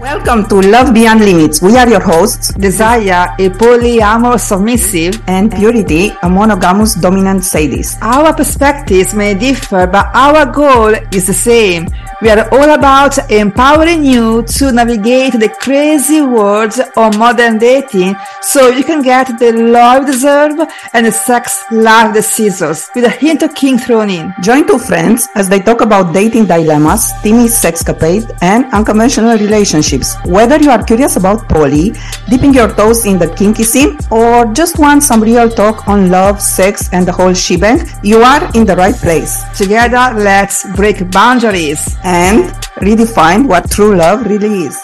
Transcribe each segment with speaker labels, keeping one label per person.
Speaker 1: Welcome to Love Beyond Limits. We are your hosts,
Speaker 2: Desire, a polyamorous submissive,
Speaker 1: and Purity, a monogamous dominant sadist.
Speaker 2: Our perspectives may differ, but our goal is the same. We are all about empowering you to navigate the crazy world of modern dating so you can get the love you deserve and the sex life that scissors with a hint of kink thrown in.
Speaker 1: Join two friends as they talk about dating dilemmas, steamy sexcapade, and unconventional relationships whether you are curious about poly, dipping your toes in the kinky scene, or just want some real talk on love, sex, and the whole shebang, you are in the right place.
Speaker 2: Together, let's break boundaries
Speaker 1: and redefine what true love really is.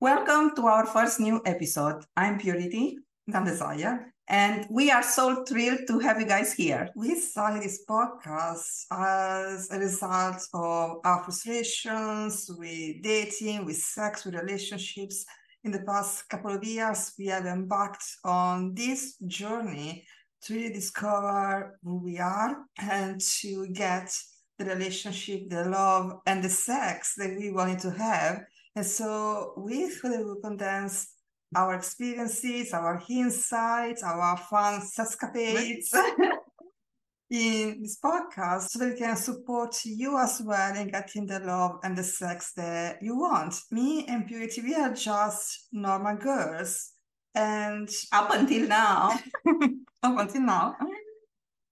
Speaker 1: Welcome to our first new episode. I'm Purity Desire. And we are so thrilled to have you guys here.
Speaker 2: We started this podcast as a result of our frustrations with dating, with sex, with relationships. In the past couple of years, we have embarked on this journey to really discover who we are and to get the relationship, the love, and the sex that we wanted to have. And so we we would condense our experiences, our insights, our fun escapades in this podcast so that we can support you as well in getting the love and the sex that you want. Me and Purity, we are just normal girls. And
Speaker 1: up until now,
Speaker 2: up until now.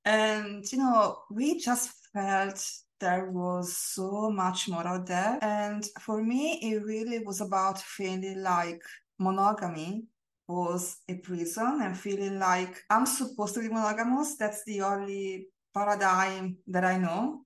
Speaker 2: And, you know, we just felt there was so much more out there. And for me, it really was about feeling like monogamy was a prison and feeling like I'm supposed to be monogamous. That's the only paradigm that I know.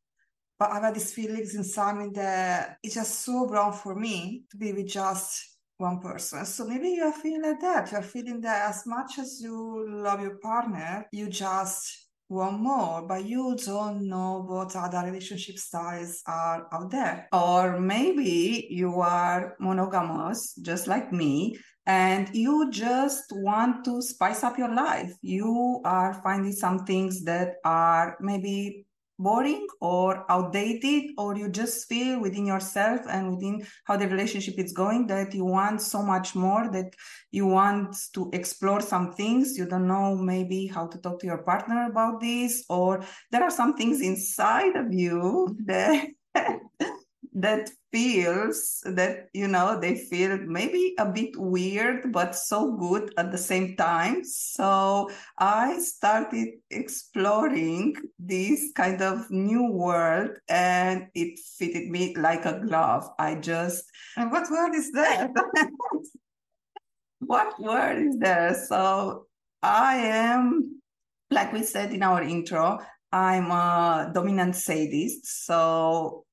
Speaker 2: But I've had these feelings inside me that it's just so wrong for me to be with just one person. So maybe you're feeling like that. You're feeling that as much as you love your partner, you just want more, but you don't know what other relationship styles are out there.
Speaker 1: Or maybe you are monogamous, just like me, and you just want to spice up your life. You are finding some things that are maybe boring or outdated or you just feel within yourself and within how the relationship is going that you want so much more that you want to explore some things. You don't know maybe how to talk to your partner about this or there are some things inside of you mm-hmm. that that feels that you know they feel maybe a bit weird but so good at the same time. So i started exploring this kind of new world and it fitted me like a glove. I just
Speaker 2: and what word is that?
Speaker 1: What word is there so i am like we said in our intro i'm a dominant sadist. So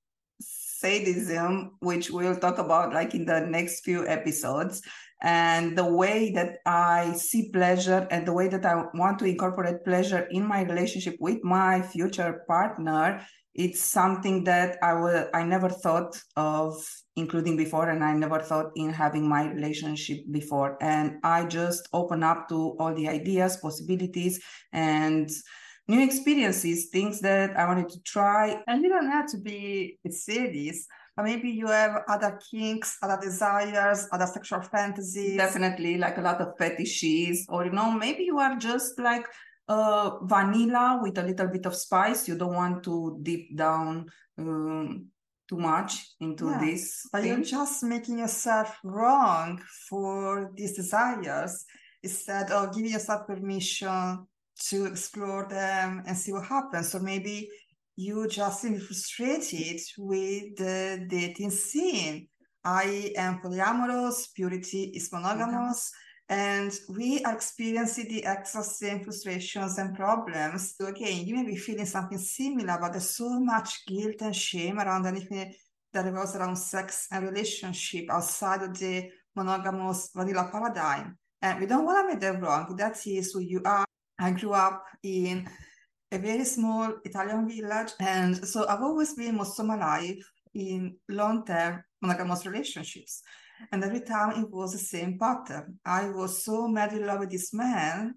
Speaker 1: sadism, which we'll talk about like in the next few episodes, and the way that I see pleasure and the way that I want to incorporate pleasure in my relationship with my future partner, it's something that I will I never thought of including before and I never thought in having my relationship before. And I just open up to all the ideas, possibilities, and new experiences, things that I wanted to try.
Speaker 2: And you don't have to be a sadist, but maybe you have other kinks, other desires, other sexual fantasies.
Speaker 1: Definitely, like a lot of fetishes, or you know, maybe you are just like uh, vanilla with a little bit of spice. You don't want to deep down. Um, too much into yeah. this.
Speaker 2: But thing. you're just making yourself wrong for these desires instead of giving yourself permission to explore them and see what happens. So maybe you just seem frustrated with the dating scene. I am polyamorous, purity is monogamous, and we are experiencing the exact same frustrations and problems. So again, you may be feeling something similar, but there's so much guilt and shame around anything that revolves around sex and relationship outside of the monogamous vanilla paradigm. And we don't want to make that wrong. That is who you are. I grew up in a very small Italian village, and so I've always been most of my life in long-term monogamous relationships. And every time it was the same pattern. I was so madly in love with this man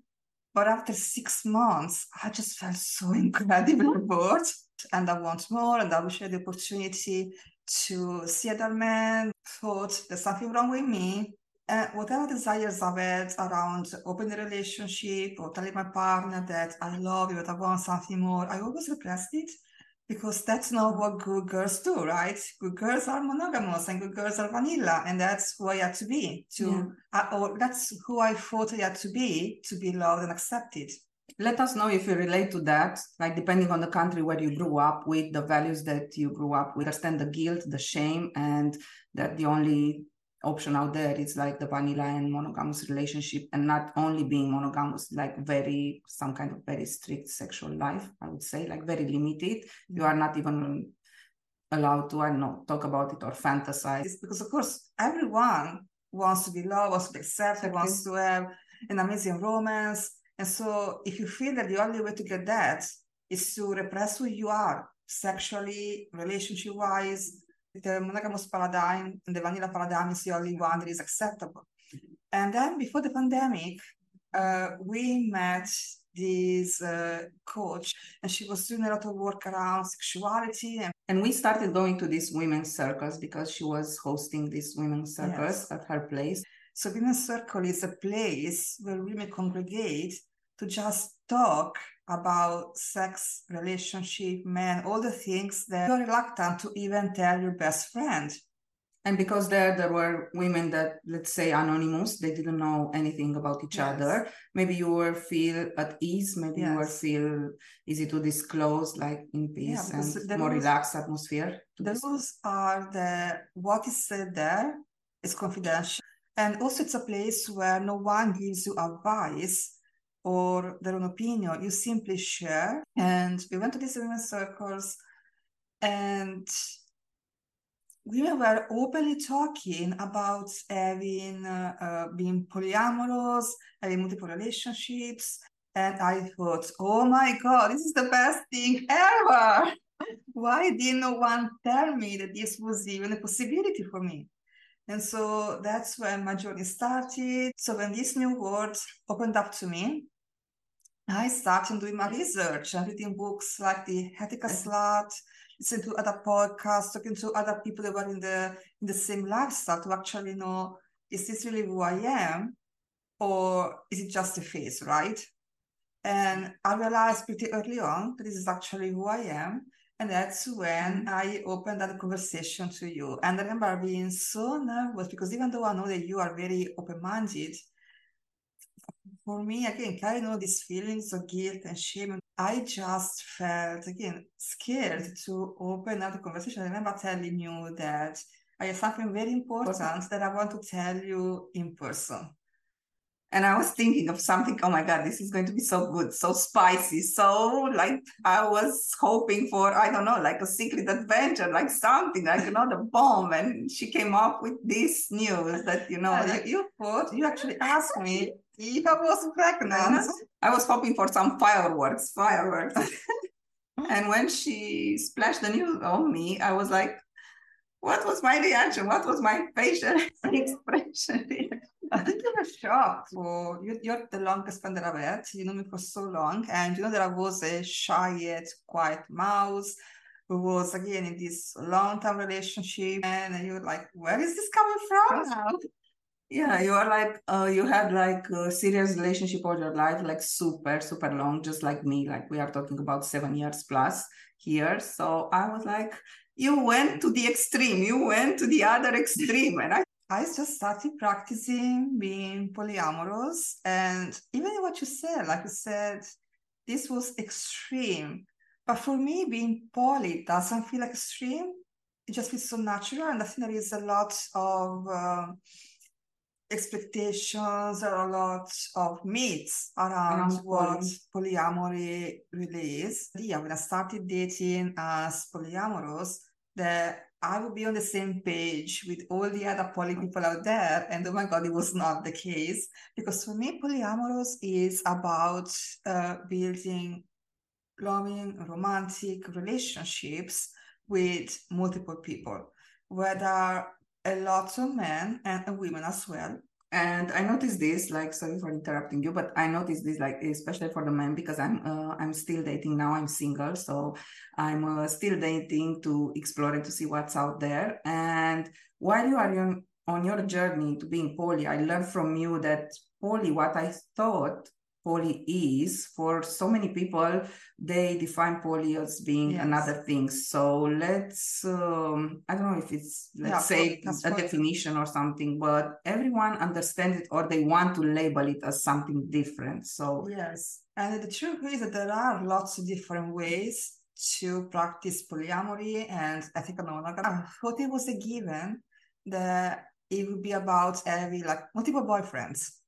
Speaker 2: But after six months, I just felt so incredibly bored and I want more and I wish I had the opportunity to see other men, thought there's something wrong with me. And whatever desires I had around opening a relationship or telling my partner that I love you, that I want something more, I always repressed it because that's not what good girls do, right? Good girls are monogamous and good girls are vanilla, and that's who I had to be to, yeah. uh, or that's who I thought I had to be to be loved and accepted.
Speaker 1: Let us know if you relate to that, like depending on the country where you grew up with, the values that you grew up with, understand the guilt, the shame, and that the only option out there is like the vanilla and monogamous relationship and not only being monogamous like very some kind of very strict sexual life i would say like very limited you are not even allowed to i don't know talk about it or fantasize
Speaker 2: because of course everyone wants to be loved wants to be accepted okay. wants to have an amazing romance and so if you feel that the only way to get that is to repress who you are sexually relationship wise the monogamous paradigm and the vanilla paradigm is the only one that is acceptable. And then before the pandemic, uh, we met this uh, coach and she was doing a lot of work around sexuality and,
Speaker 1: and we started going to these women's circles because she was hosting these women's circles yes. at her place
Speaker 2: so women's circle is a place where women congregate to just talk about sex, relationship, men, all the things that you're reluctant to even tell your best friend.
Speaker 1: And because there there were women that let's say anonymous, they didn't know anything about each yes. other. Maybe you were feel at ease, maybe yes. you were feel easy to disclose, like in peace yeah, and more relaxed atmosphere.
Speaker 2: The rules are the what is said there is confidential. And also it's a place where no one gives you advice or their own opinion. You simply share. And we went to these women's circles and women were openly talking about having uh, uh, being polyamorous, having multiple relationships. And I thought, oh my God, this is the best thing ever. Why didn't no one tell me that this was even a possibility for me? And so that's when my journey started. So when this new world opened up to me, I started doing my research and reading books like the Ethical Slut, listening to other podcasts, talking to other people that were in the in the same lifestyle to actually know is this really who I am or is it just a phase, right? And I realized pretty early on that this is actually who I am. And that's when mm-hmm. I opened that conversation to you. And I remember being so nervous because even though I know that you are very open minded, for me, again, carrying all these feelings of guilt and shame, I just felt, again, scared to open up the conversation. I remember telling you that I have something very important that I want to tell you in person.
Speaker 1: And I was thinking of something, oh my God, this is going to be so good, so spicy. So, like, I was hoping for, I don't know, like a secret adventure, like something, like, you know, the bomb. And she came up with this news that, you know,
Speaker 2: you, you put, you actually asked me if I was pregnant. Uh-huh.
Speaker 1: I was hoping for some fireworks, fireworks. and when she splashed the news on me, I was like, what was my reaction? What was my facial expression?
Speaker 2: I think you were shocked. Well, you, you're the longest friend that I've had. You know me for so long. And you know that I was a shy yet quiet mouse who was again in this long-term relationship. And you were like, where is this coming from?
Speaker 1: Yeah, you are like uh, you had like a serious relationship all your life, like super, super long, just like me. Like we are talking about seven years plus here. So I was like, you went to the extreme, you went to the other extreme. And I
Speaker 2: I just started practicing being polyamorous. And even what you said, like you said, this was extreme. But for me, being poly doesn't feel like extreme. It just feels so natural. And I think there is a lot of um, expectations, are a lot of myths around what polyamory really is. Yeah, when I started dating as polyamorous, that I would be on the same page with all the other poly people out there. And oh my God, it was not the case. Because for me, polyamorous is about uh, building loving, romantic relationships with multiple people, whether a lot of men and women as well,
Speaker 1: and I noticed this, like, sorry for interrupting you, but I noticed this, like, especially for the men, because I'm, uh, I'm still dating now. I'm single, so I'm uh, still dating to explore and to see what's out there. And while you are on, on your journey to being poly, I learned from you that poly, what I thought poly is for so many people they define poly as being yes. another thing. So let's um, i don't know if it's let's yeah, say a definition or something but everyone understands it or they want to label it as something different. So
Speaker 2: yes and the truth is that there are lots of different ways to practice polyamory and ethical monogamy i thought it was a given that it would be about having like multiple boyfriends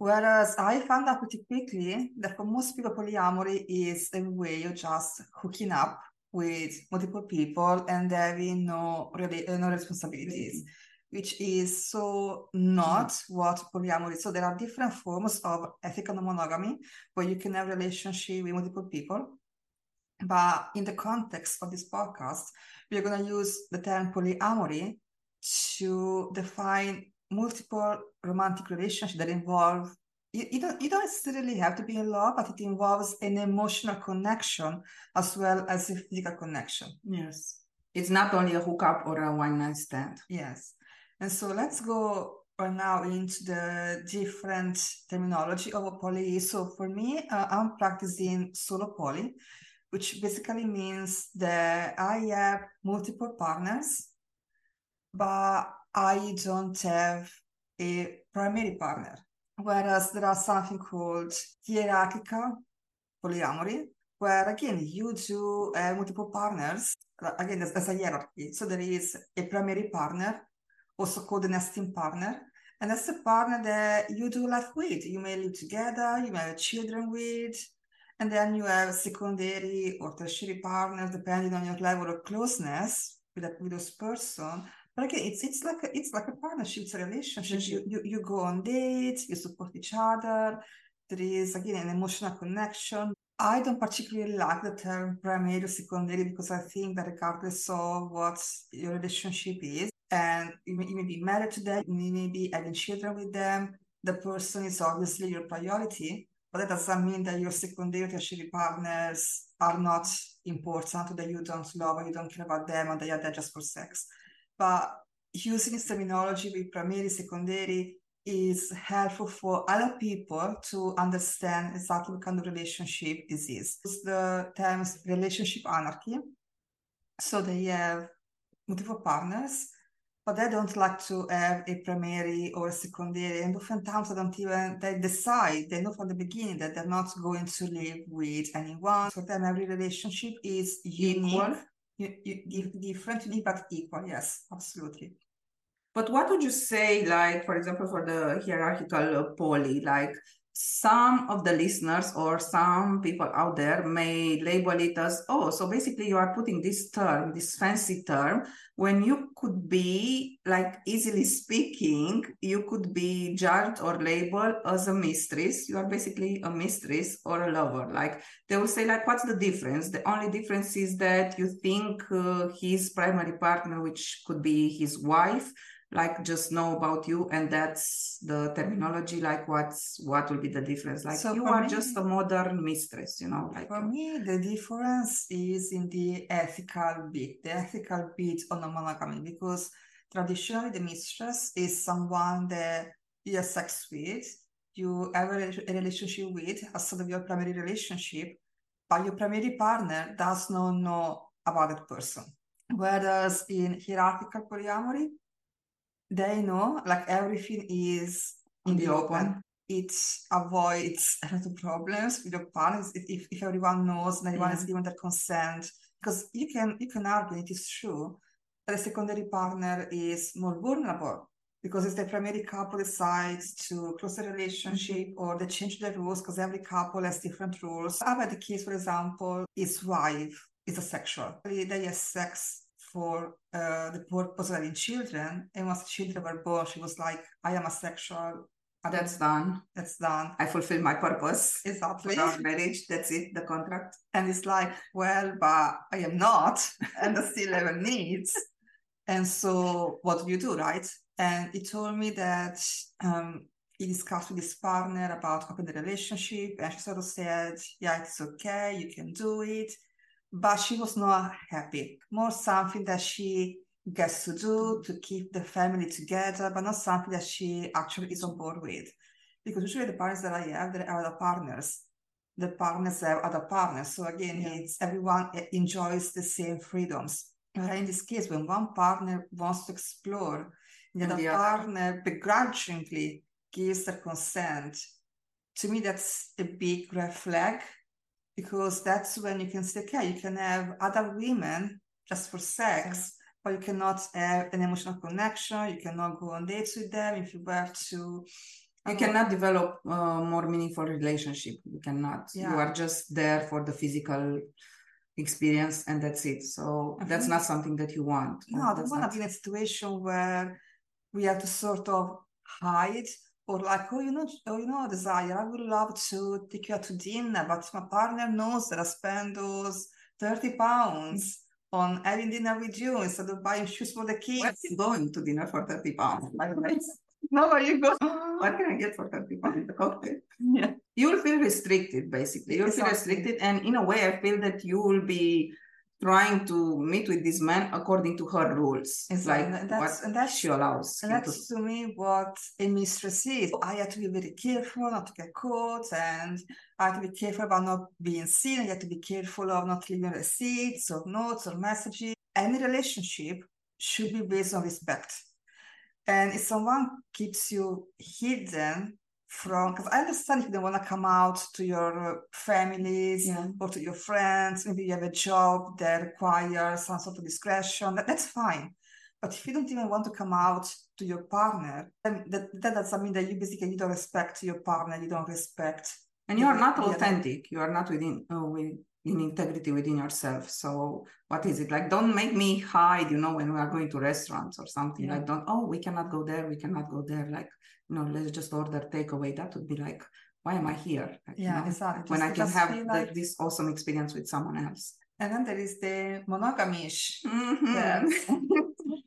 Speaker 2: Whereas I found out pretty quickly that for most people, polyamory is a way of just hooking up with multiple people and having no really uh, no responsibilities, which is so not what polyamory is. So there are different forms of ethical monogamy where you can have relationship with multiple people. But in the context of this podcast, we're going to use the term polyamory to define multiple romantic relationships that involve you, you, don't you don't necessarily have to be in love, but it involves an emotional connection as well as a physical connection.
Speaker 1: Yes. It's not only a hookup or a one night stand.
Speaker 2: Yes. And so let's go right now into the different terminology of a poly. So for me, uh, I'm practicing solo poly, which basically means that I have multiple partners, but I don't have a primary partner. Whereas there are something called hierarchical polyamory, where again you do uh, multiple partners. Again, there's, there's, a hierarchy. So there is a primary partner, also called a nesting partner, and that's a partner that you do life with. You may live together, you may have children with, and then you have secondary or tertiary partners depending on your level of closeness with, that, with those person but again, it's it's like a, it's like a partnership, it's a relationship. You, you you go on dates, you support each other. There is again an emotional connection. I don't particularly like the term primary or secondary because I think that regardless of what your relationship is, and you may, you may be married to them, you may be having children with them, the person is obviously your priority, but that doesn't mean that your secondary or tertiary partners are not important, that you don't love or you don't care about them, and they are there just for sex but using this terminology with primary, secondary is helpful for other people to understand exactly what kind of relationship this is. Use the terms relationship anarchy. So they have multiple partners, but they don't like to have a primary or a secondary. And oftentimes they don't even they decide, they know from the beginning that they're not going to live with anyone. For them, every relationship is unique. Equal different, but equal. Yes, absolutely.
Speaker 1: But what would you say, like, for example, for the hierarchical uh, poly, like some of the listeners or some people out there may label it as, oh, so basically you are putting this term, this fancy term, when you could be, like, easily speaking, you could be judged or labeled as a mistress. You are basically a mistress or a lover. Like, they will say, like, what's the difference? The only difference is that you think uh, his primary partner, which could be his wife, like just know about you and that's the terminology like what's what will be the difference. Like so you are me, just a modern mistress you know like
Speaker 2: for me the difference is in the ethical bit the ethical bit on the monogamy because traditionally the mistress is someone that you have sex with you have a, relationship with as sort of your primary relationship but your primary partner does not know about that person. Whereas in hierarchical polyamory they know like everything is in the open. It avoids a lot of problems with your partners if, if everyone knows and everyone yeah. is given their consent. Because you can you can argue it is true that a secondary partner is more vulnerable because if the primary couple decides to close the relationship mm-hmm. or they change the rules because every couple has different rules. I've had a case, for example, his wife is asexual. They have sex for uh, the purpose of having children. And once the children were born, she was like, I am a asexual.
Speaker 1: That's done.
Speaker 2: That's done.
Speaker 1: I fulfill my purpose.
Speaker 2: Exactly.
Speaker 1: For marriage. That's it, the contract.
Speaker 2: And it's like, well, but I am not, and I still have needs. And so what do you do, right? And he told me that um, he discussed with his partner about opening the relationship, and she sort of said, "Yeah, it's okay, you can do it," but she was not happy. More something that she gets to do to keep the family together, but not something that she actually is on board with. Because usually the partners that I have, there are other partners. The partners have other partners. So again,
Speaker 1: Yeah.
Speaker 2: it's everyone enjoys the same freedoms. But in this case, when one partner wants to explore, the other
Speaker 1: the other-
Speaker 2: partner begrudgingly gives their consent, to me that's a big red flag because that's when you can say, okay, you can have other women just for sex, but you cannot have an emotional connection. You cannot go on dates with them if you were to. I
Speaker 1: You cannot develop uh, more meaningful relationship. You cannot. You are just there for the physical experience and that's it. So
Speaker 2: I
Speaker 1: that's not something that you want.
Speaker 2: No, I don't want
Speaker 1: not-
Speaker 2: to be in a situation where we have to sort of hide or like, oh, you know, oh, you know, desire, I would love to take you out to dinner, but my partner knows that I spend those 30 pounds on having dinner with you instead of buying shoes for the kids.
Speaker 1: Going to dinner for 30 pounds? The
Speaker 2: No, you go.
Speaker 1: what can I get for 30 pounds? A cocktail.
Speaker 2: Yeah.
Speaker 1: You will feel restricted, basically. You'll feel restricted. And in a way, I feel that you will be trying to meet with this man according to her rules. It's like
Speaker 2: And that's-
Speaker 1: what
Speaker 2: and that's-
Speaker 1: she allows
Speaker 2: And
Speaker 1: him to
Speaker 2: that's to me what a mistress is. I have to be very careful not to get caught, and I have to be careful about not being seen. I have to be careful of not leaving receipts or notes or messages. Any relationship should be based on respect. And if someone keeps you hidden from, because I understand if you don't want to come out to your families
Speaker 1: Yeah.
Speaker 2: or to your friends, maybe you have a job that requires some sort of discretion, that, that's fine. But if you don't even want to come out to your partner, then that, that doesn't mean that you basically you don't respect your partner, you don't respect.
Speaker 1: And you are not authentic. You are not within uh, with, in integrity within yourself. So what is it like? Don't make me hide. You know, when we are going to restaurants or something
Speaker 2: Yeah.
Speaker 1: like, don't. Oh, we cannot go there. We cannot go there. Like, you know, let's just order takeaway. That would be like, why am I here? Like, you
Speaker 2: Yeah,
Speaker 1: know,
Speaker 2: exactly.
Speaker 1: When
Speaker 2: Just-
Speaker 1: I can have the-
Speaker 2: like-
Speaker 1: this awesome experience with someone else.
Speaker 2: And then there is the monogamish.
Speaker 1: Mhm.
Speaker 2: Yes.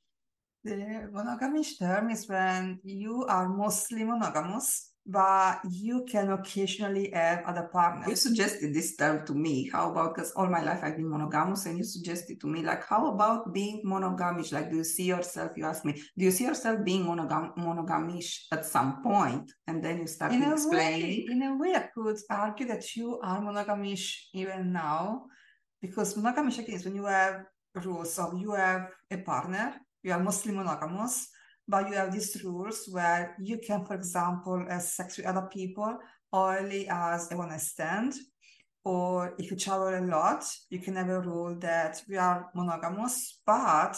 Speaker 2: The monogamish term is when you are mostly monogamous, but you can occasionally have other partners.
Speaker 1: You suggested this term to me. How about because all my life I've been monogamous, and you suggested to me like, how about being monogamish? Like, do you see yourself? You asked me, do you see yourself being monogam monogamish at some point? And then you start
Speaker 2: In a way,
Speaker 1: explaining.
Speaker 2: in a way, I could argue that you are monogamish even now, because monogamish again is when you have rules of you have a partner, you are mostly monogamous, but you have these rules where you can, for example, have sex with other people only as a one-night stand, or if you travel a lot, you can have a rule that we are monogamous, but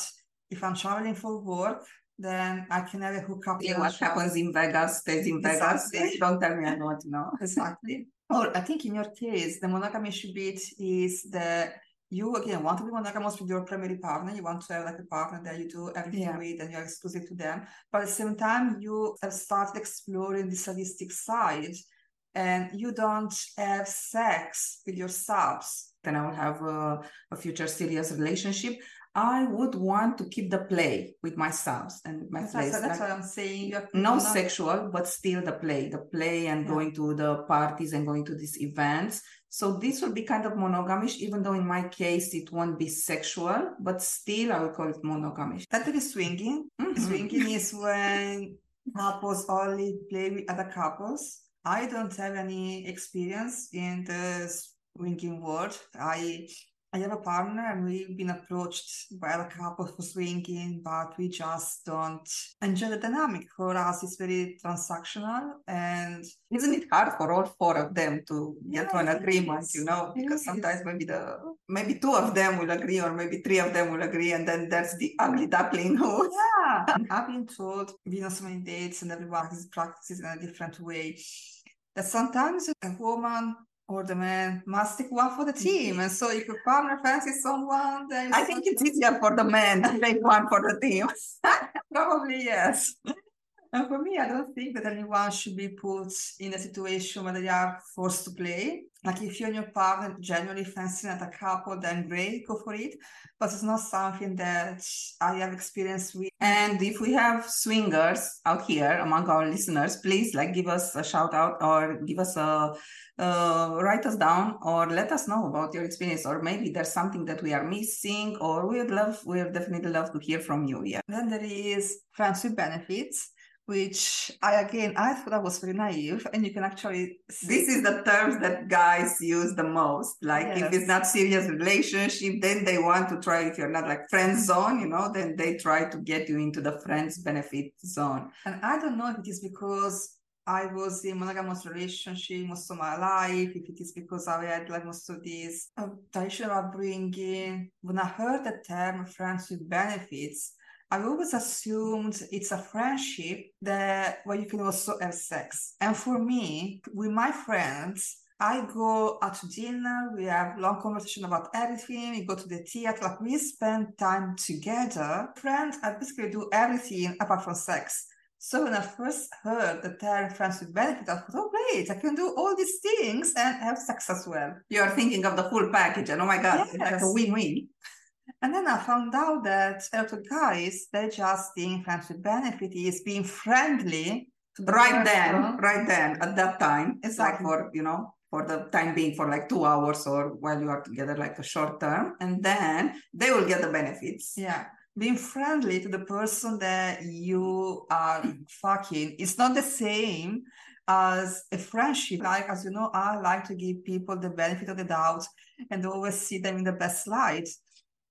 Speaker 2: if I'm traveling for work, then I can have a hookup.
Speaker 1: Yeah, what happens in Vegas stays in Vegas.
Speaker 2: Exactly.
Speaker 1: Don't tell me I don't know.
Speaker 2: Exactly. Or I think in your case, the monogamy should be is that you again want to be monogamous with your primary partner. You want to have like a partner that you do everything
Speaker 1: Yeah.
Speaker 2: with and you're exclusive to them. But at the same time, you have started exploring the sadistic side and you don't have sex with your subs.
Speaker 1: Then I will have a, a future serious relationship. I would want to keep the play with my subs and my
Speaker 2: That's,
Speaker 1: plays.
Speaker 2: that's, that's
Speaker 1: like-
Speaker 2: what I'm saying. You're
Speaker 1: no
Speaker 2: mono-
Speaker 1: sexual, but still the play, the play and
Speaker 2: Yeah.
Speaker 1: going to the parties and going to these events. So this will be kind of monogamish, even though in my case it won't be sexual, but still I will call it monogamish.
Speaker 2: That is swinging.
Speaker 1: Mhm.
Speaker 2: Swinging is when couples only play with other couples. I don't have any experience in the swinging world. I I have a partner and we've been approached by a couple for swinging, but we just don't enjoy the dynamic. For us, it's very transactional and
Speaker 1: Isn't it hard for all four of them to get to an agreement, you know? Because sometimes maybe the maybe two of them will agree or maybe three of them will agree and then there's the ugly duckling who
Speaker 2: Yeah, I've been told, we know so many dates, and everyone practices in a different way, that sometimes a woman or the man must take one for the team. And so if your partner fancies someone, then
Speaker 1: I think it's easier for the man to take one for the team.
Speaker 2: probably yes. And for me, I don't think that anyone should be put in a situation where they are forced to play. Like if you and your partner genuinely fancy at a couple, then great, go for it. But it's not something that I have experienced with.
Speaker 1: And if we have swingers out here among our listeners, please like give us a shout out or give us a uh, write us down or let us know about your experience or maybe there's something that we are missing or we would love we would definitely love to hear from you yeah
Speaker 2: then there is friends with benefits which I again I thought I was very naive, and you can actually
Speaker 1: see. This is the terms that guys use the most. Like yes. if it's not serious relationship, then they want to try. If you're not like friend zone, you know, then they try to get you into the friends benefit zone.
Speaker 2: And I don't know if it is because I was in monogamous relationship most of my life, if it is because I had like most of this uh, traditional upbringing. When I heard the term friends with benefits, I always assumed it's a friendship that where you can also have sex. And for me, with my friends, I go out to dinner, we have long conversation about everything, we go to the theater, like we spend time together. Friends, I basically do everything apart from sex. So when I first heard the term friends with benefit, I thought, oh great, I can do all these things and have sex as well.
Speaker 1: You're thinking of the full package, and oh my god, yes. it's like a win-win.
Speaker 2: And then I found out that of guys, they just think friends with benefit is being friendly.
Speaker 1: right then, right then, at that time, it's like for, you know, for the time being for like two hours or while you are together like a short term and then they will get the benefits
Speaker 2: yeah being friendly to the person that you are fucking is not the same as a friendship. Like, as you know, I like to give people the benefit of the doubt and always see them in the best light.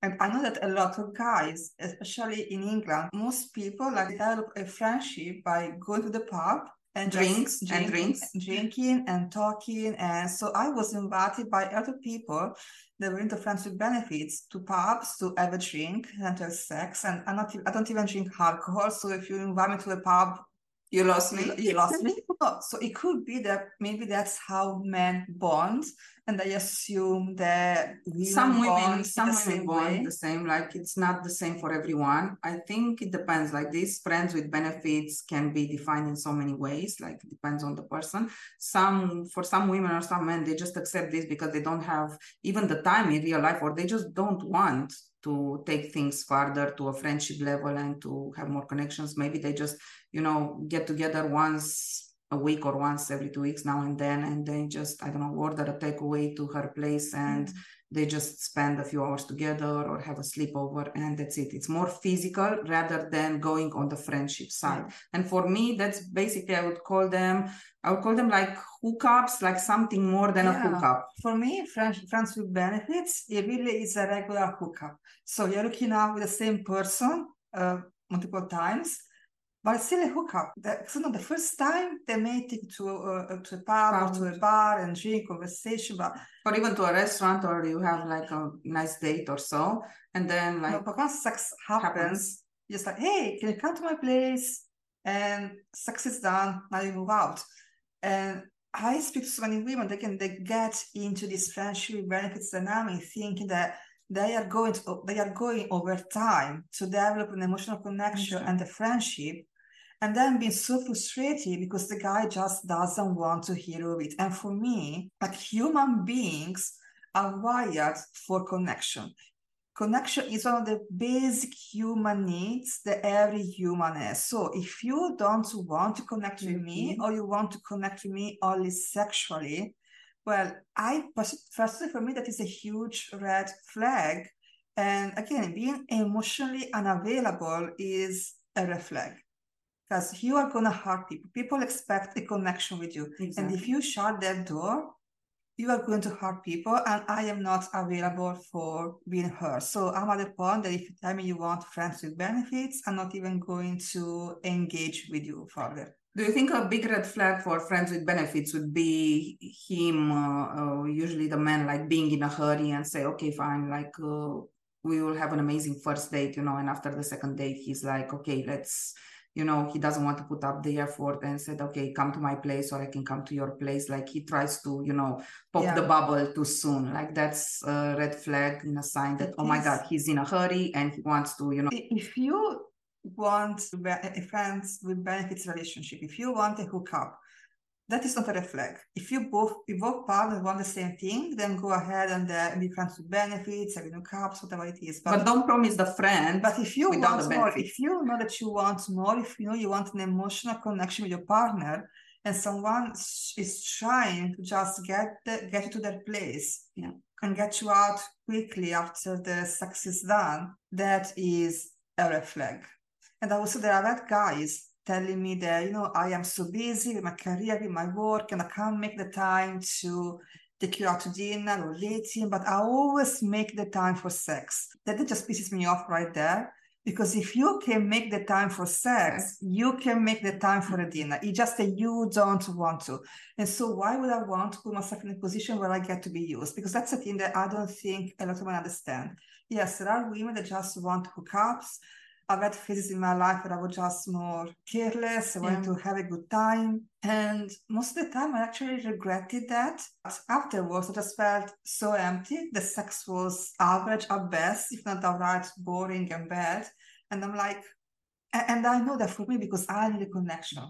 Speaker 2: And I know that a lot of guys, especially in England, most people like develop a friendship by going to the pub
Speaker 1: and drinks drinking, and drinks.
Speaker 2: drinking and talking. And so i was invited by other people that were into friends with benefits to pubs to have a drink and have sex. And I'm not, i don't even drink alcohol. So if you invite me to a pub
Speaker 1: you lost me?
Speaker 2: You lost me? Oh, so it could be that maybe that's how men bond and I assume that
Speaker 1: some women some women bond the same like it's not the same for everyone. I think it depends like these friends with benefits can be defined in so many ways like it depends on the person. Some for some women or some men they just accept this because they don't have even the time in real life or they just don't want to take things further to a friendship level and to have more connections maybe they just you know get together once a week or once every two weeks now and then and then just i don't know order a takeaway to her place and mm-hmm. They just spend a few hours together or have a sleepover and that's it. It's more physical rather than going on the friendship side. And for me that's basically i would call them i would call them like hookups like something more than yeah. a hookup.
Speaker 2: For me friends, friends with benefits it really is a regular hookup. So you're looking out with the same person uh, multiple times but it's still a hookup. That's not the first time they may take to a, to a pub or to a bar and drink conversation, but
Speaker 1: or even to a restaurant or you have like a nice date or so, and then like no,
Speaker 2: but once sex happens, happens, just like hey, can you come to my place? And sex is done. Now you move out. And I speak to so many women. They can they get into this friendship benefits dynamic, thinking that they are going to, they are going over time to develop an emotional connection and a friendship and then being so frustrated because the guy just doesn't want to hear of it. And for me, like human beings are wired for connection. Connection is one of the basic human needs that every human has. So if you don't want to connect with mm-hmm. me or you want to connect with me only sexually, well, I personally for me that is a huge red flag. And again, being emotionally unavailable is a red flag because you are going to hurt people. People expect a connection with you. Exactly. And if you shut that door, you are going to hurt people, and I am not available for being hurt. So I'm at the point that if you tell me you want friends with benefits, I'm not even going to engage with you further.
Speaker 1: Do you think a big red flag for friends with benefits would be him, uh, uh, usually the man, like being in a hurry and say, okay, fine, like uh, we will have an amazing first date, you know, and after the second date, he's like, okay, let's you know he doesn't want to put up the effort and said okay come to my place or i can come to your place. Like he tries to you know pop yeah. the bubble too soon. Like that's a red flag in a sign that it oh my god he's in a hurry and he wants to you know
Speaker 2: if you want a friends with benefits relationship, if you want a hookup, that is not a red flag. If you both if both partners want the same thing, then go ahead and uh, be friends with benefits, having hookups, whatever it is.
Speaker 1: But, but, don't promise the friend.
Speaker 2: But if you want more, if you know that you want more, if you know you want an emotional connection with your partner, and someone is trying to just get the, get you to that place
Speaker 1: yeah.
Speaker 2: and get you out quickly after the sex is done, that is a red flag. And also there are that guys telling me that, you know, I am so busy with my career, with my work, and I can't make the time to take you out to dinner or dating, but I always make the time for sex. That just pisses me off right there. Because if you can make the time for sex, you can make the time for a dinner. It's just that you don't want to. And so why would I want to put myself in a position where I get to be used? Because that's a thing that I don't think a lot of men understand. Yes, there are women that just want hookups. I've had phases in my life where I was just more careless. I wanted yeah. to have a good time. And most of the time, I actually regretted that. Afterwards, I just felt so empty. The sex was average at best, if not outright boring and bad. And I'm like, and I know that for me, because I need a connection.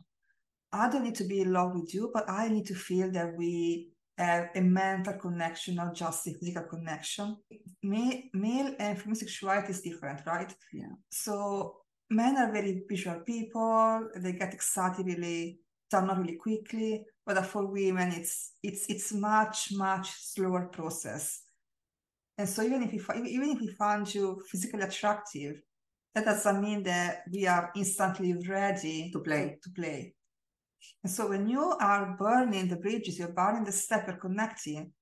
Speaker 2: I don't need to be in love with you, but I need to feel that we have a mental connection, not just a physical connection. Male, male and female sexuality is different, right?
Speaker 1: Yeah.
Speaker 2: So men are very visual people. They get excited really, turn on really quickly. But for women, it's it's it's much much slower process. And so even if we even if we find you physically attractive, that doesn't mean that we are instantly ready
Speaker 1: to play
Speaker 2: to play. And so when you are burning the bridges, you're burning the step, you're connecting,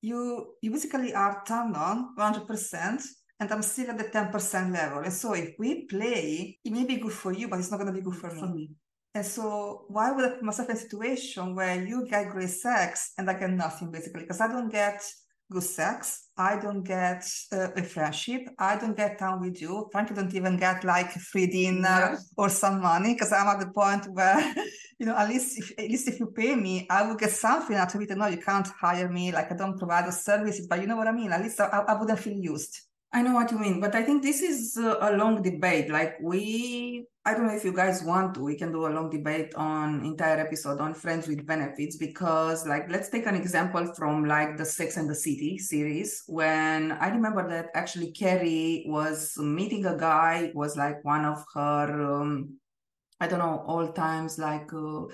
Speaker 2: you you basically are turned on 100%, and I'm still at the 10% level. And so if we play, it may be good for you, but it's not going to be good for, for me. And so why would I put myself in a situation where you get great sex and I get nothing basically? Because I don't get good sex. I don't get uh, a friendship. I don't get time with you. Frankly, don't even get like free dinner or some money because I'm at the point where, you know, at least if, at least if you pay me, I will get something out of it. No, you can't hire me. Like I don't provide the services, but you know what I mean. At least I, I wouldn't feel used.
Speaker 1: I know what you mean, but I think this is a long debate. Like we, I don't know if you guys want to, we can do a long debate on entire episode on friends with benefits because like, let's take an example from like the Sex and the City series when I remember that actually Carrie was meeting a guy, was like one of her, um, I don't know, all times like, uh,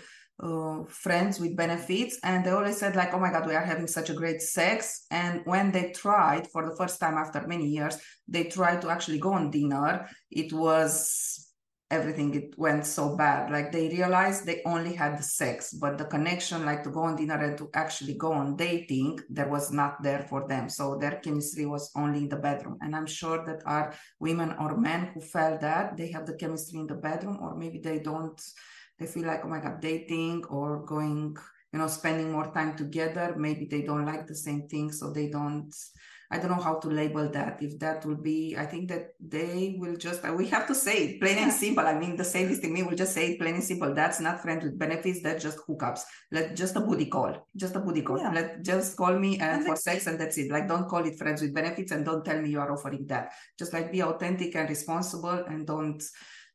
Speaker 1: uh, friends with benefits. And they always said like oh my god we are having such a great sex. And when they tried for the first time after many years they tried to actually go on dinner. It was everything it went so bad. Like they realized they only had the sex but the connection like to go on dinner and to actually go on dating there was not there for them. So their chemistry was only in the bedroom. And i'm sure that are women or men who felt that they have the chemistry in the bedroom or maybe they don't they feel like oh my god dating or going you know spending more time together maybe they don't like the same thing so they don't i don't know how to label that if that will be i think that they will just we have to say it plain and simple i mean the safest thing me will just say it plain and simple that's not friends with benefits that's just hookups let just a booty call just a booty call yeah. let just call me and for sex and that's it like don't call it friends with benefits and don't tell me you are offering that just like be authentic and responsible and don't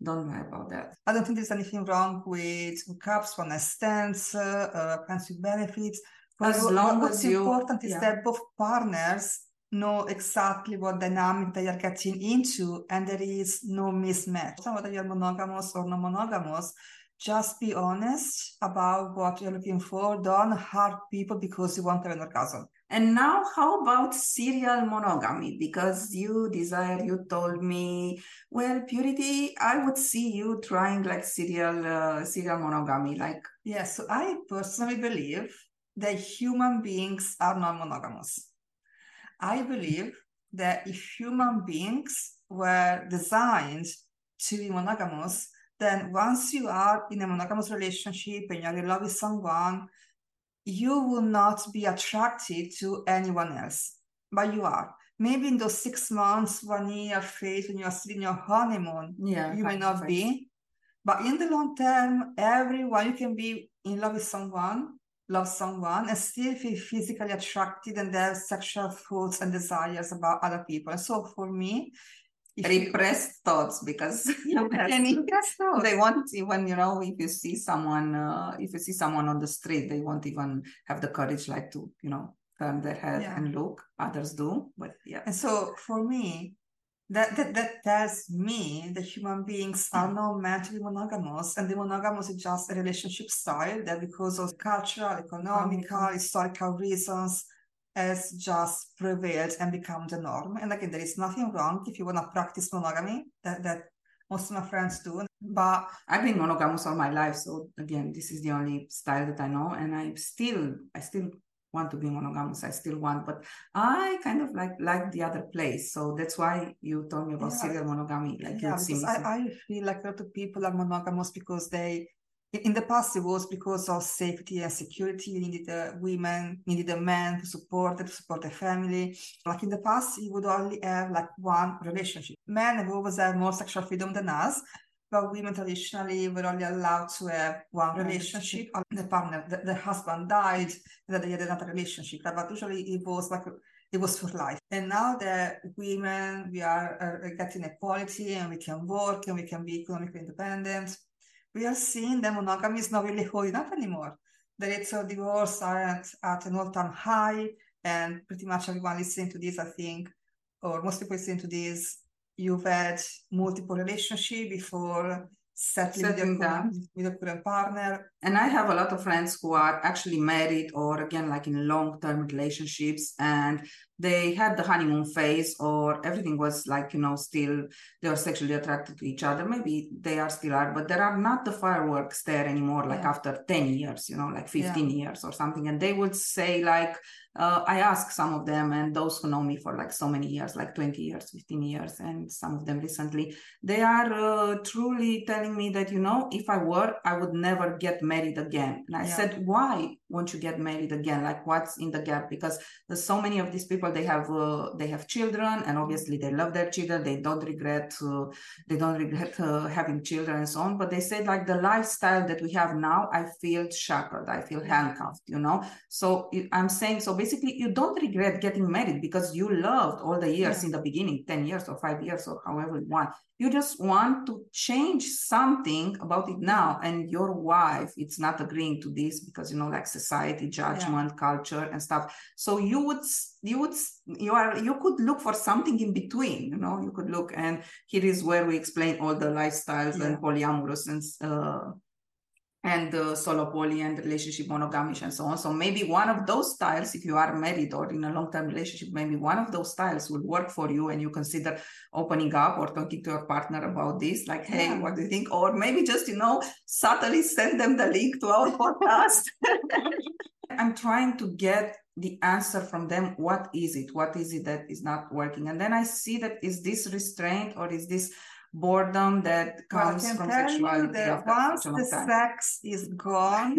Speaker 1: don't worry about that.
Speaker 2: I don't think there's anything wrong with cups, one night stands, uh, plans with benefits.
Speaker 1: As long
Speaker 2: what's
Speaker 1: as you,
Speaker 2: important is yeah. that both partners know exactly what dynamic they are getting into and there is no mismatch. Whether you're monogamous or non monogamous, just be honest about what you're looking for. Don't hurt people because you want an orgasm.
Speaker 1: And now, how about serial monogamy? Because you desire, you told me, well, purity, I would see you trying like serial uh, serial monogamy. Like,
Speaker 2: yes, so I personally believe that human beings are non-monogamous. I believe that if human beings were designed to be monogamous, then once you are in a monogamous relationship and you're in love with someone, you will not be attracted to anyone else, but you are. Maybe in those six months, one year phase when you're still in your honeymoon,
Speaker 1: yeah,
Speaker 2: you may not be. But in the long term, everyone you can be in love with someone, love someone, and still feel physically attracted and have sexual thoughts and desires about other people. And so for me,
Speaker 1: repressed thoughts because any, they won't even you know if you see someone uh, if you see someone on the street they won't even have the courage like to you know turn their head
Speaker 2: Yeah.
Speaker 1: and look others do but yeah
Speaker 2: And so for me, that, that that tells me that human beings are not meant to be monogamous, and the monogamous is just a relationship style that, because of cultural, economical, historical reasons, has just prevailed and become the norm. And again, there is nothing wrong if you want to practice monogamy. That that most of my friends do, but
Speaker 1: I've been monogamous all my life, so again, this is the only style that I know, and I still, I still want to be monogamous. I still want, but I kind of like like the other place. So that's why you told me about
Speaker 2: Yeah.
Speaker 1: serial monogamy. Like
Speaker 2: yeah,
Speaker 1: see
Speaker 2: because. I, I feel like a lot of people are monogamous because they in the past it was because of safety and security you needed a women needed a man to support to support the family like in the past you would only have like one relationship men have always had more sexual freedom than us but women traditionally were only allowed to have one relationship the partner the, the husband died and then they had another relationship but usually it was like it was for life. And now that women, we are uh, getting equality and we can work and we can be economically independent, we are seeing that monogamy is not really holding up anymore. The rates of divorce are at, at an all-time high, and pretty much everyone listening to this, I think, or most people listening to this, you've had multiple relationships before settling, with,
Speaker 1: Settling
Speaker 2: your
Speaker 1: down.
Speaker 2: with your current partner.
Speaker 1: And I have a lot of friends who are actually married or again like in long-term relationships and they had the honeymoon phase or everything was like, you know, still they are sexually attracted to each other. Maybe they are still are, but there are not the fireworks there anymore, like
Speaker 2: Yeah.
Speaker 1: after 10 years, you know, like 15
Speaker 2: Yeah.
Speaker 1: years or something. And they would say like, uh, I ask some of them and those who know me for like so many years, like 20 years, 15 years, and some of them recently, they are uh, truly telling me that, you know, if I were, I would never get married again. And I
Speaker 2: Yeah.
Speaker 1: said, why won't you get married again? Like what's in the gap? Because there's so many of these people, they have, uh, they have children and obviously they love their children. They don't regret, uh, they don't regret uh, having children and so on. But they said like the lifestyle that we have now, I feel shackled. I feel handcuffed, you know? So I'm saying, so basically you don't regret getting married because you loved all the years
Speaker 2: Yeah.
Speaker 1: in the beginning, 10 years or five years or however you want. You just want to change something about it now. And your wife, it's not agreeing to this because, you know, like society, judgment, culture and stuff. So you would, you would, you are, you could look for something in between, you know, you could look and here is where we explain all the lifestyles
Speaker 2: Yeah.
Speaker 1: and polyamorous and, uh, and uh, solo poly and relationship monogamish and so on. So maybe one of those styles, if you are married or in a long-term relationship, maybe one of those styles will work for you and you consider opening up or talking to your partner about this, like, hey,
Speaker 2: Yeah.
Speaker 1: what do you think? Or maybe just, you know, subtly send them the link to our podcast. I'm trying to get the answer from them. What is it? What is it that is not working? And then I see that is this restraint or is this boredom that comes
Speaker 2: can
Speaker 1: from sexuality
Speaker 2: that once the
Speaker 1: time?
Speaker 2: sex is gone,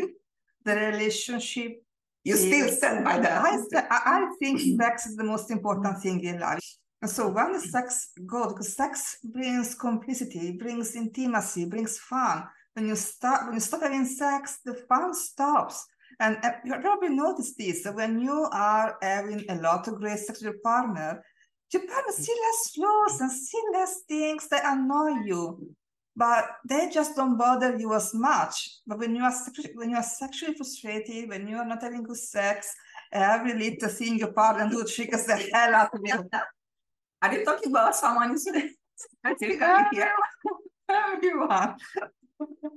Speaker 2: the relationship
Speaker 1: You still stand by that.
Speaker 2: I, I think sex is the most important thing in life. So when the sex goes, because sex brings complicity, brings intimacy, brings fun. When you start, when you stop having sex, the fun stops. And you probably noticed this that when you are having a lot of great sex with your partner, your partner see less flaws and see less things that annoy you but they just don't bother you as much. But when you are sexually, when you are sexually frustrated, when you are not having good sex, every little thing your partner do triggers the hell out of you.
Speaker 1: Are you talking about someone here? Everyone.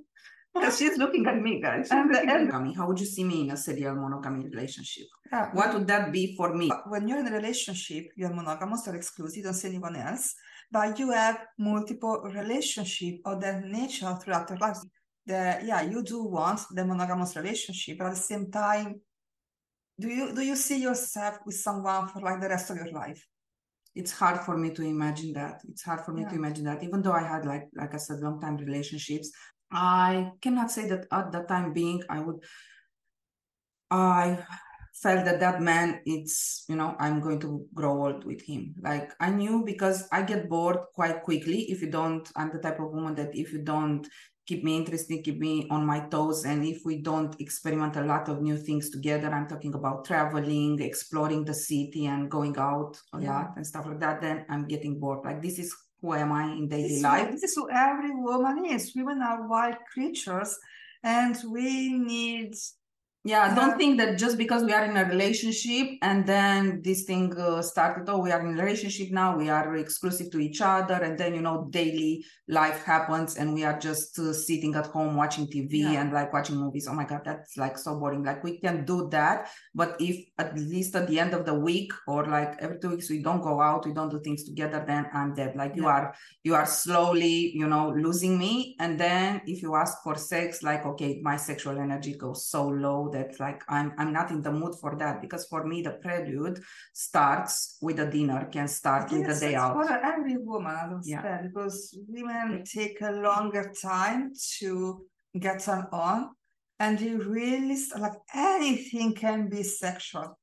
Speaker 1: Because she's looking at me, guys.
Speaker 2: And-
Speaker 1: looking at
Speaker 2: and-
Speaker 1: How would you see me in a serial monogamy relationship?
Speaker 2: Yeah.
Speaker 1: What would that be for me?
Speaker 2: when you're in a relationship, you're monogamous or exclusive, you don't see anyone else, but you have multiple relationship of that nature throughout your life. The, yeah, you do want the monogamous relationship, but at the same time, do you do you see yourself with someone for like the rest of your life?
Speaker 1: It's hard for me to imagine that. It's hard for me to imagine that. Even though I had like like I said, long time relationships, I cannot say that at the time being I would I felt that that man it's you know i'm going to grow old with him like i knew because i get bored quite quickly if you don't i'm the type of woman that if you don't keep me interested keep me on my toes and if we don't experiment a lot of new things together i'm talking about traveling exploring the city and going out a
Speaker 2: Yeah.
Speaker 1: lot and stuff like that then i'm getting bored like this is who am I in daily
Speaker 2: This
Speaker 1: life.
Speaker 2: this is who every woman is. Women are wild creatures, and we need
Speaker 1: Yeah,
Speaker 2: Yeah.
Speaker 1: don't think that just because we are in a relationship and then this thing uh, started, oh, we are in a relationship now, we are exclusive to each other, and then, you know, daily life happens and we are just uh, sitting at home watching TV
Speaker 2: Yeah.
Speaker 1: and like watching movies. Oh my God, that's like so boring. Like we can do that, but if at least at the end of the week or like every two weeks we don't go out, we don't do things together, then I'm dead. Like you are, you are slowly, you know, losing me. And then if you ask for sex, like, okay, my sexual energy goes so low that like I'm I'm not in the mood for that because for me the prelude starts with a dinner, can start with a day out.
Speaker 2: for every woman, I understand, because women take a longer time to get turned on, and you really like anything can be sexual.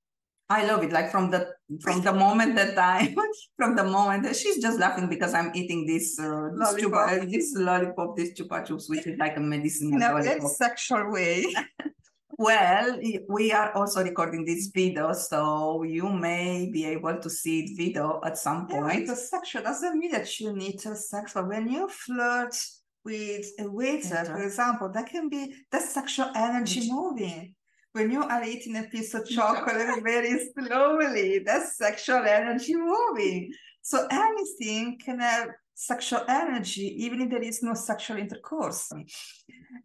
Speaker 1: I love it. Like from the from the moment that I from the moment that she's just laughing because I'm eating this uh, this, chupa,
Speaker 2: Lollipop.
Speaker 1: uh, this lollipop, this chupa chups, which is like a medicinal
Speaker 2: In a
Speaker 1: lollipop.
Speaker 2: sexual way.
Speaker 1: Well, we are also recording this video, so you may be able to see the video at some point.
Speaker 2: because sexual doesn't mean that you need to sex, but when you flirt with a waiter, for example, that can be that sexual energy moving. When you are eating a piece of chocolate very slowly, that's sexual energy moving. So anything can have sexual energy, even if there is no sexual intercourse.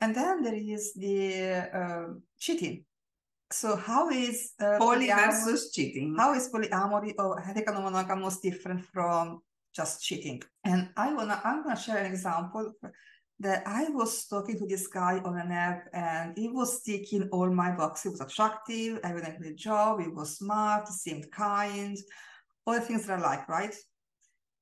Speaker 2: And then there is the uh, cheating. So how is uh,
Speaker 1: Poly versus cheating.
Speaker 2: how is polyamory or heteromonogamous different from just cheating? And I wanna I'm gonna share an example that I was talking to this guy on an app and he was ticking all my boxes. He was attractive, having a great job, he was smart, he seemed kind, all the things that I like, right?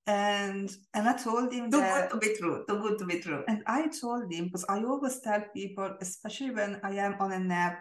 Speaker 2: And and I told him
Speaker 1: Too
Speaker 2: that
Speaker 1: good to be true. Too good to be true.
Speaker 2: and I told him because I always tell people, especially when I am on an app,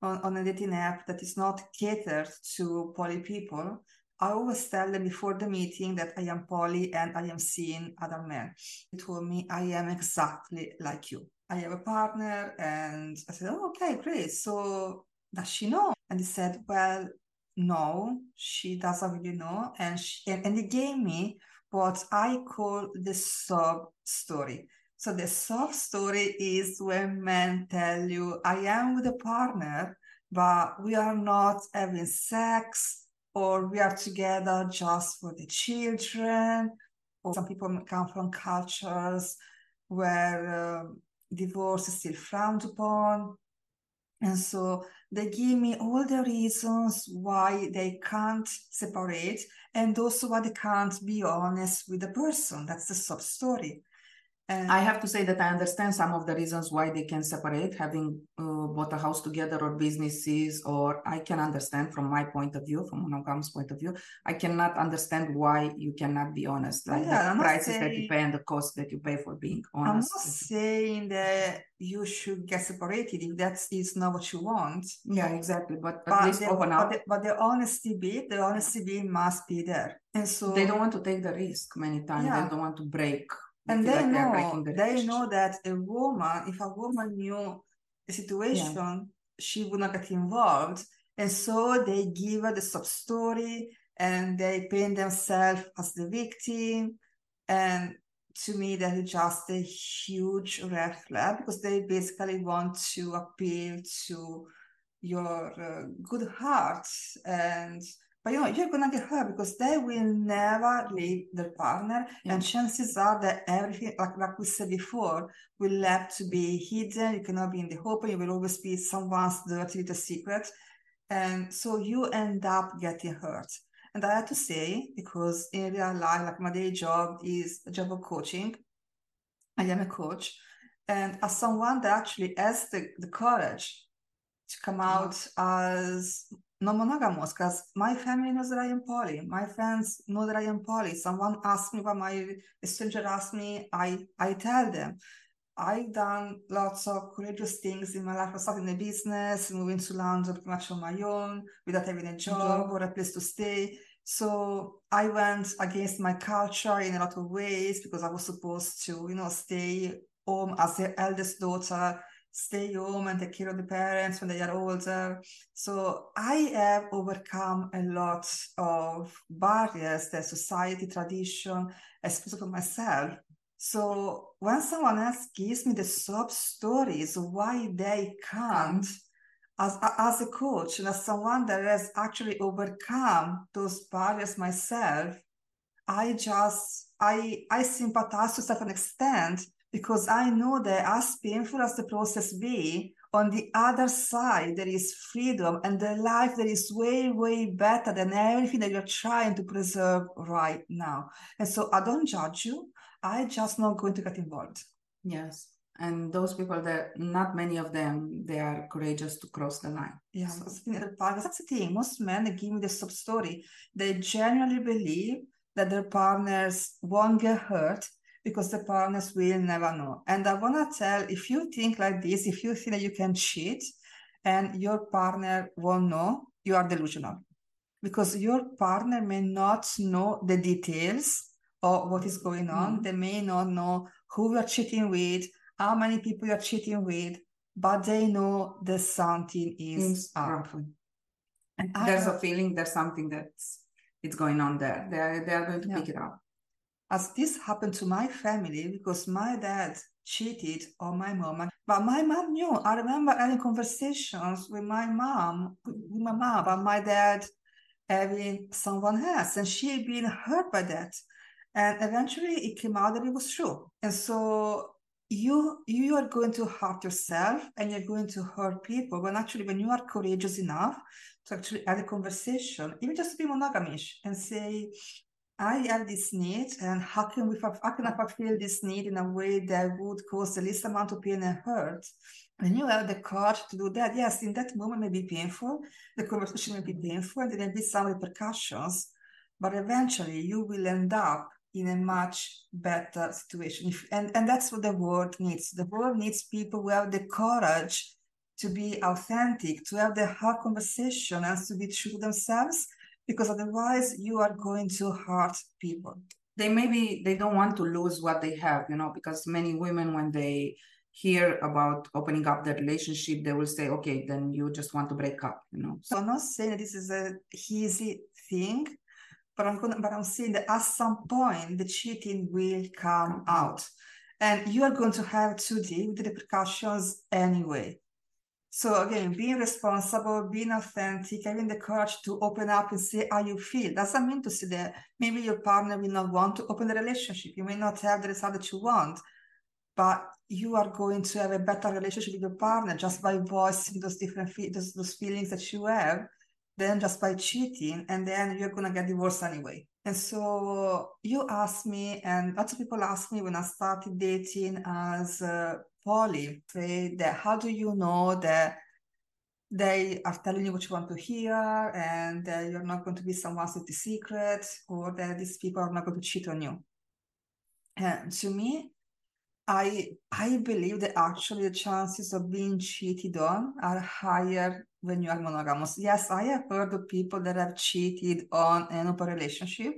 Speaker 2: on, on a dating app that is not catered to poly people, I always tell them before the meeting that I am poly and I am seeing other men. He told me I am exactly like you. I have a partner, and I said, "Oh, okay, great. So does she know?" And he said, "Well, no, she doesn't really know." And she, and, and he gave me what I call the sub story. So the soft story is when men tell you, I am with a partner, but we are not having sex, or we are together just for the children. Or some people come from cultures where uh, divorce is still frowned upon. And so they give me all the reasons why they can't separate and also why they can't be honest with the person. That's the sub story. And
Speaker 1: I have to say that I understand some of the reasons why they can separate, having uh, bought a house together or businesses, or I can understand from my point of view, from monogamous point of view. I cannot understand why you cannot be honest, like
Speaker 2: yeah,
Speaker 1: the prices that you pay and the cost that you pay for being honest.
Speaker 2: I'm not saying that you should get separated if that is not what you want.
Speaker 1: Yeah, exactly. But at
Speaker 2: But
Speaker 1: least
Speaker 2: the,
Speaker 1: open
Speaker 2: but, the, but the honesty bit, the honesty bit must be there. And so
Speaker 1: They don't want to take the risk many times.
Speaker 2: Yeah.
Speaker 1: They don't want to break.
Speaker 2: And they
Speaker 1: like
Speaker 2: know they know that a woman if a woman knew the situation she would not get involved. And so they give her the sub story and they paint themselves as the victim. And to me that is just a huge red flag because they basically want to appeal to your uh, good heart and but you know you're gonna get hurt because they will never leave their partner
Speaker 1: Yeah.
Speaker 2: and chances are that everything like, like we said before will have to be hidden. You cannot be in the open you will always be someone's dirty little secret. And so you end up getting hurt. And i have to say because in real life like my day job is a job of coaching. I am a coach. And as someone that actually has the, the courage to come uh-huh. out as non-monogamous because my family knows that I am poly. My friends know that I am poly. Someone asks me what my stranger asks me, I I tell them. I've done lots of courageous things in my life. I started a business, moving to London pretty much on my own without having a job mm-hmm. or a place to stay. So I went against my culture in a lot of ways because I was supposed to, you know, stay home as the eldest daughter stay home and take care of the parents when they are older. So I have overcome a lot of barriers that society, tradition, especially for myself. So when someone else gives me the sub stories why they can't, as, as a coach and as someone that has actually overcome those barriers myself, I just I I sympathize to certain extent because I know that as painful as the process be, on the other side there is freedom and the life that is way way better than everything that you're trying to preserve right now. And so I don't judge you. I just not going to get involved.
Speaker 1: Yes. And those people that not many of them they are courageous to cross the line.
Speaker 2: Yeah, so. that's the thing. Most men that give me the sub story, they genuinely believe that their partners won't get hurt because the partners will never know. And I want to tell if you think like this, if you think that you can cheat and your partner won't know, you are delusional because your partner may not know the details of what is going on. Mm-hmm. They may not know who you're cheating with, how many people you're cheating with, but they know that something is up.
Speaker 1: And there's a feeling there's something that's it's going on there. They are, they are going to yeah. pick it up
Speaker 2: as this happened to my family because my dad cheated on my mom. But my mom knew. I remember having conversations with my mom, with my mom about my dad having someone else, and she been hurt by that. And eventually it came out that it was true. And so you you are going to hurt yourself and you're going to hurt people when actually when you are courageous enough to actually have a conversation, even just to be monogamish and say, I have this need, and how can we how can I fulfill this need in a way that would cause the least amount of pain and hurt? When you have the courage to do that, yes, in that moment may be painful, the conversation may be painful, and there may be some repercussions, but eventually you will end up in a much better situation. And, and that's what the world needs. The world needs people who have the courage to be authentic, to have the hard conversation and to be true themselves because otherwise you are going to hurt people.
Speaker 1: They maybe they don't want to lose what they have, you know, because many women when they hear about opening up the relationship, they will say, okay, then you just want to break up, you know.
Speaker 2: So I'm not saying this is a easy thing, but I'm gonna but I'm saying that at some point the cheating will come out. And you are going to have to deal with the repercussions anyway. So again, being responsible, being authentic, having the courage to open up and say how you feel doesn't mean to say that maybe your partner will not want to open the relationship. You may not have the result that you want, but you are going to have a better relationship with your partner just by voicing those different fe- those, those feelings that you have than just by cheating, and then you're gonna get divorced anyway. And so you asked me, and lots of people asked me when I started dating as a that how do you know that they are telling you what you want to hear and that you're not going to be someone's dirty secret or that these people are not going to cheat on you. And to me, I I believe that actually the chances of being cheated on are higher when you are monogamous. Yes, I have heard of people that have cheated on an open relationship.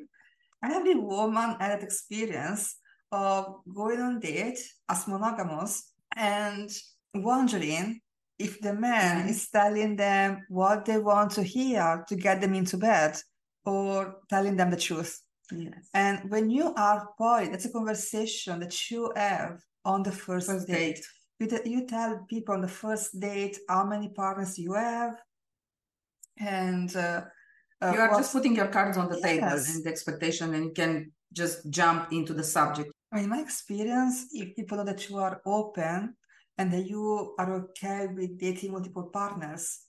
Speaker 2: Every woman had experience of going on date as monogamous and wondering if the man is telling them what they want to hear to get them into bed or telling them the truth. Yes. And when you are poly, that's a conversation that you have on the first, first date. date. You, you tell people on the first date how many partners you have. And uh,
Speaker 1: uh, you are just putting your cards on the yes. table and the expectation, and you can just jump into the subject
Speaker 2: in my experience, if people know that you are open and that you are okay with dating multiple partners,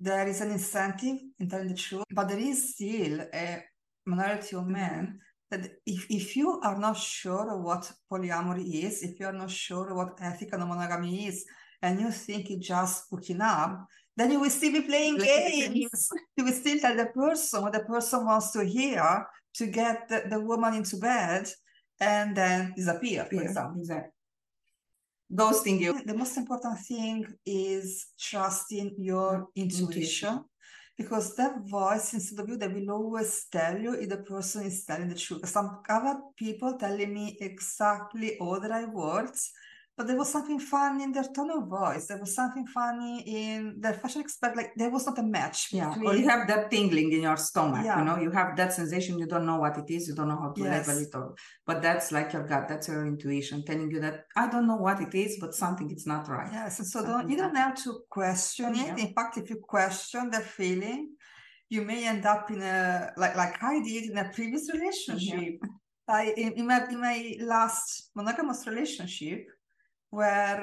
Speaker 2: there is an incentive in telling the truth, but there is still a minority of mm-hmm. men that if, if you are not sure what polyamory is, if you are not sure what ethical monogamy is, and you think it's just hooking up, then you will still be playing games. you will still tell the person what the person wants to hear to get the, the woman into bed and then disappear, for example. Exactly. Ghosting you. The most important thing is trusting your intuition. intuition. Because that voice inside of you that will always tell you if the person is telling the truth. Some other people telling me exactly all the right words, but there was something funny in their tone of voice. There was something funny in their fashion expert. Like there was not a match.
Speaker 1: Yeah,
Speaker 2: between...
Speaker 1: or you have that tingling in your stomach.
Speaker 2: Yeah.
Speaker 1: You know, you have that sensation. You don't know what it is. You don't know how to
Speaker 2: Yes.
Speaker 1: label it. Or, but that's like your gut. That's your intuition telling you that I don't know what it is, but something is not right.
Speaker 2: Yes, and so
Speaker 1: Something
Speaker 2: don't you don't have to question it.
Speaker 1: Yeah.
Speaker 2: In fact, if you question the feeling, you may end up in a like like I did in a previous relationship. Yeah. I in, in my in my last monogamous relationship, where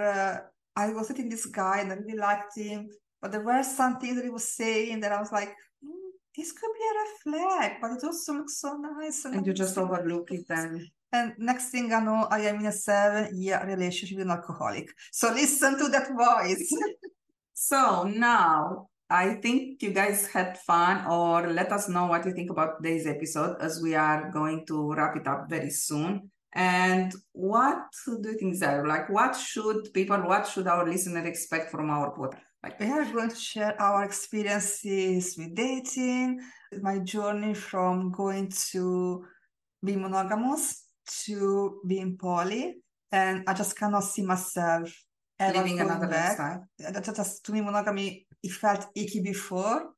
Speaker 2: uh, I was dating this guy and I really liked him, but there were some things that he was saying that I was like, "Hmm, this could be a red flag, but it also looks so nice.
Speaker 1: And you just overlook it and
Speaker 2: And next thing I know, I am in a seven-year relationship with an alcoholic. So listen to that voice.
Speaker 1: So now I think you guys had fun, or let us know what you think about today's episode as we are going to wrap it up very soon. And what do you think, Zara? Like, what should people, what should our listener expect from our podcast? Like,
Speaker 2: We are going to share our experiences with dating, my journey from going to be monogamous to being poly, and I just cannot see myself ever
Speaker 1: living
Speaker 2: going
Speaker 1: another
Speaker 2: back.
Speaker 1: lifestyle.
Speaker 2: That that just to me, monogamy it felt icky before.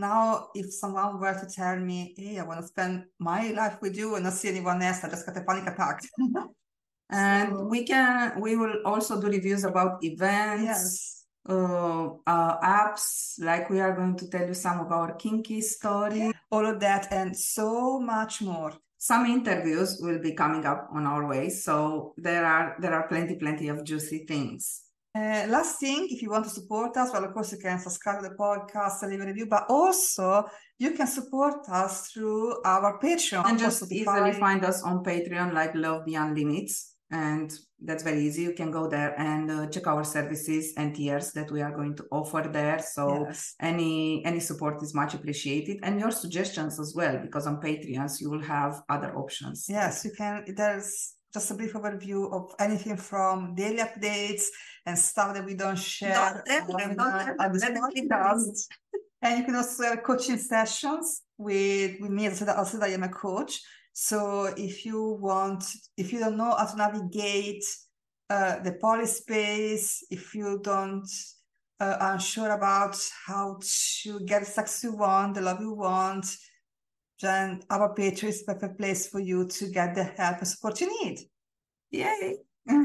Speaker 2: Now, if someone were to tell me, "Hey, I want to spend my life with you and not see anyone else," I just got a panic attack.
Speaker 1: And
Speaker 2: So-
Speaker 1: we can, we will also do reviews about events.
Speaker 2: yes.
Speaker 1: uh, uh, apps. Like we are going to tell you some of our kinky stories.
Speaker 2: all of that and so much more.
Speaker 1: Some interviews will be coming up on our way, so there are there are plenty, plenty of juicy things.
Speaker 2: Uh, last thing, if you want to support us, well, of course, you can subscribe to the podcast, leave a review, but also you can support us through our Patreon.
Speaker 1: And just easily find us on Patreon, like Love Beyond Limits, and that's very easy. You can go there and uh, check our services and tiers that we are going to offer there. So
Speaker 2: Yes.
Speaker 1: any any support is much appreciated, and your suggestions as well, because on Patreons you will have other options.
Speaker 2: Yes, you can. There's just a brief overview of anything from daily updates and stuff that we don't share.
Speaker 1: Don't tell them,
Speaker 2: on,
Speaker 1: don't tell
Speaker 2: on
Speaker 1: them,
Speaker 2: the
Speaker 1: let them keep
Speaker 2: podcast. And you can also have coaching sessions with, with me as I said, I am a coach. So if you want, if you don't know how to navigate uh, the poly space, if you don't uh, are unsure about how to get the sex you want, the love you want, then our Patreon is the perfect place for you to get the help and support you need.
Speaker 1: Yay!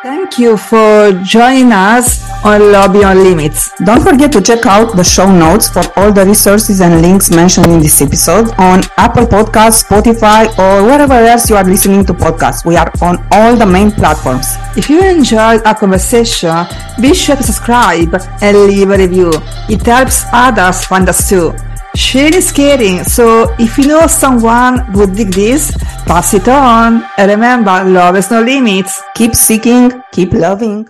Speaker 2: Thank you for joining us on Love Beyond Limits.
Speaker 1: Don't forget to check out the show notes for all the resources and links mentioned in this episode on Apple Podcasts, Spotify, or wherever else you are listening to podcasts. We are on all the main platforms.
Speaker 2: If you enjoyed our conversation, be sure to subscribe and leave a review. It helps others find us too. Sharing is caring, so if you know someone would dig this, pass it on. Remember, love has no limits.
Speaker 1: Keep seeking, keep loving.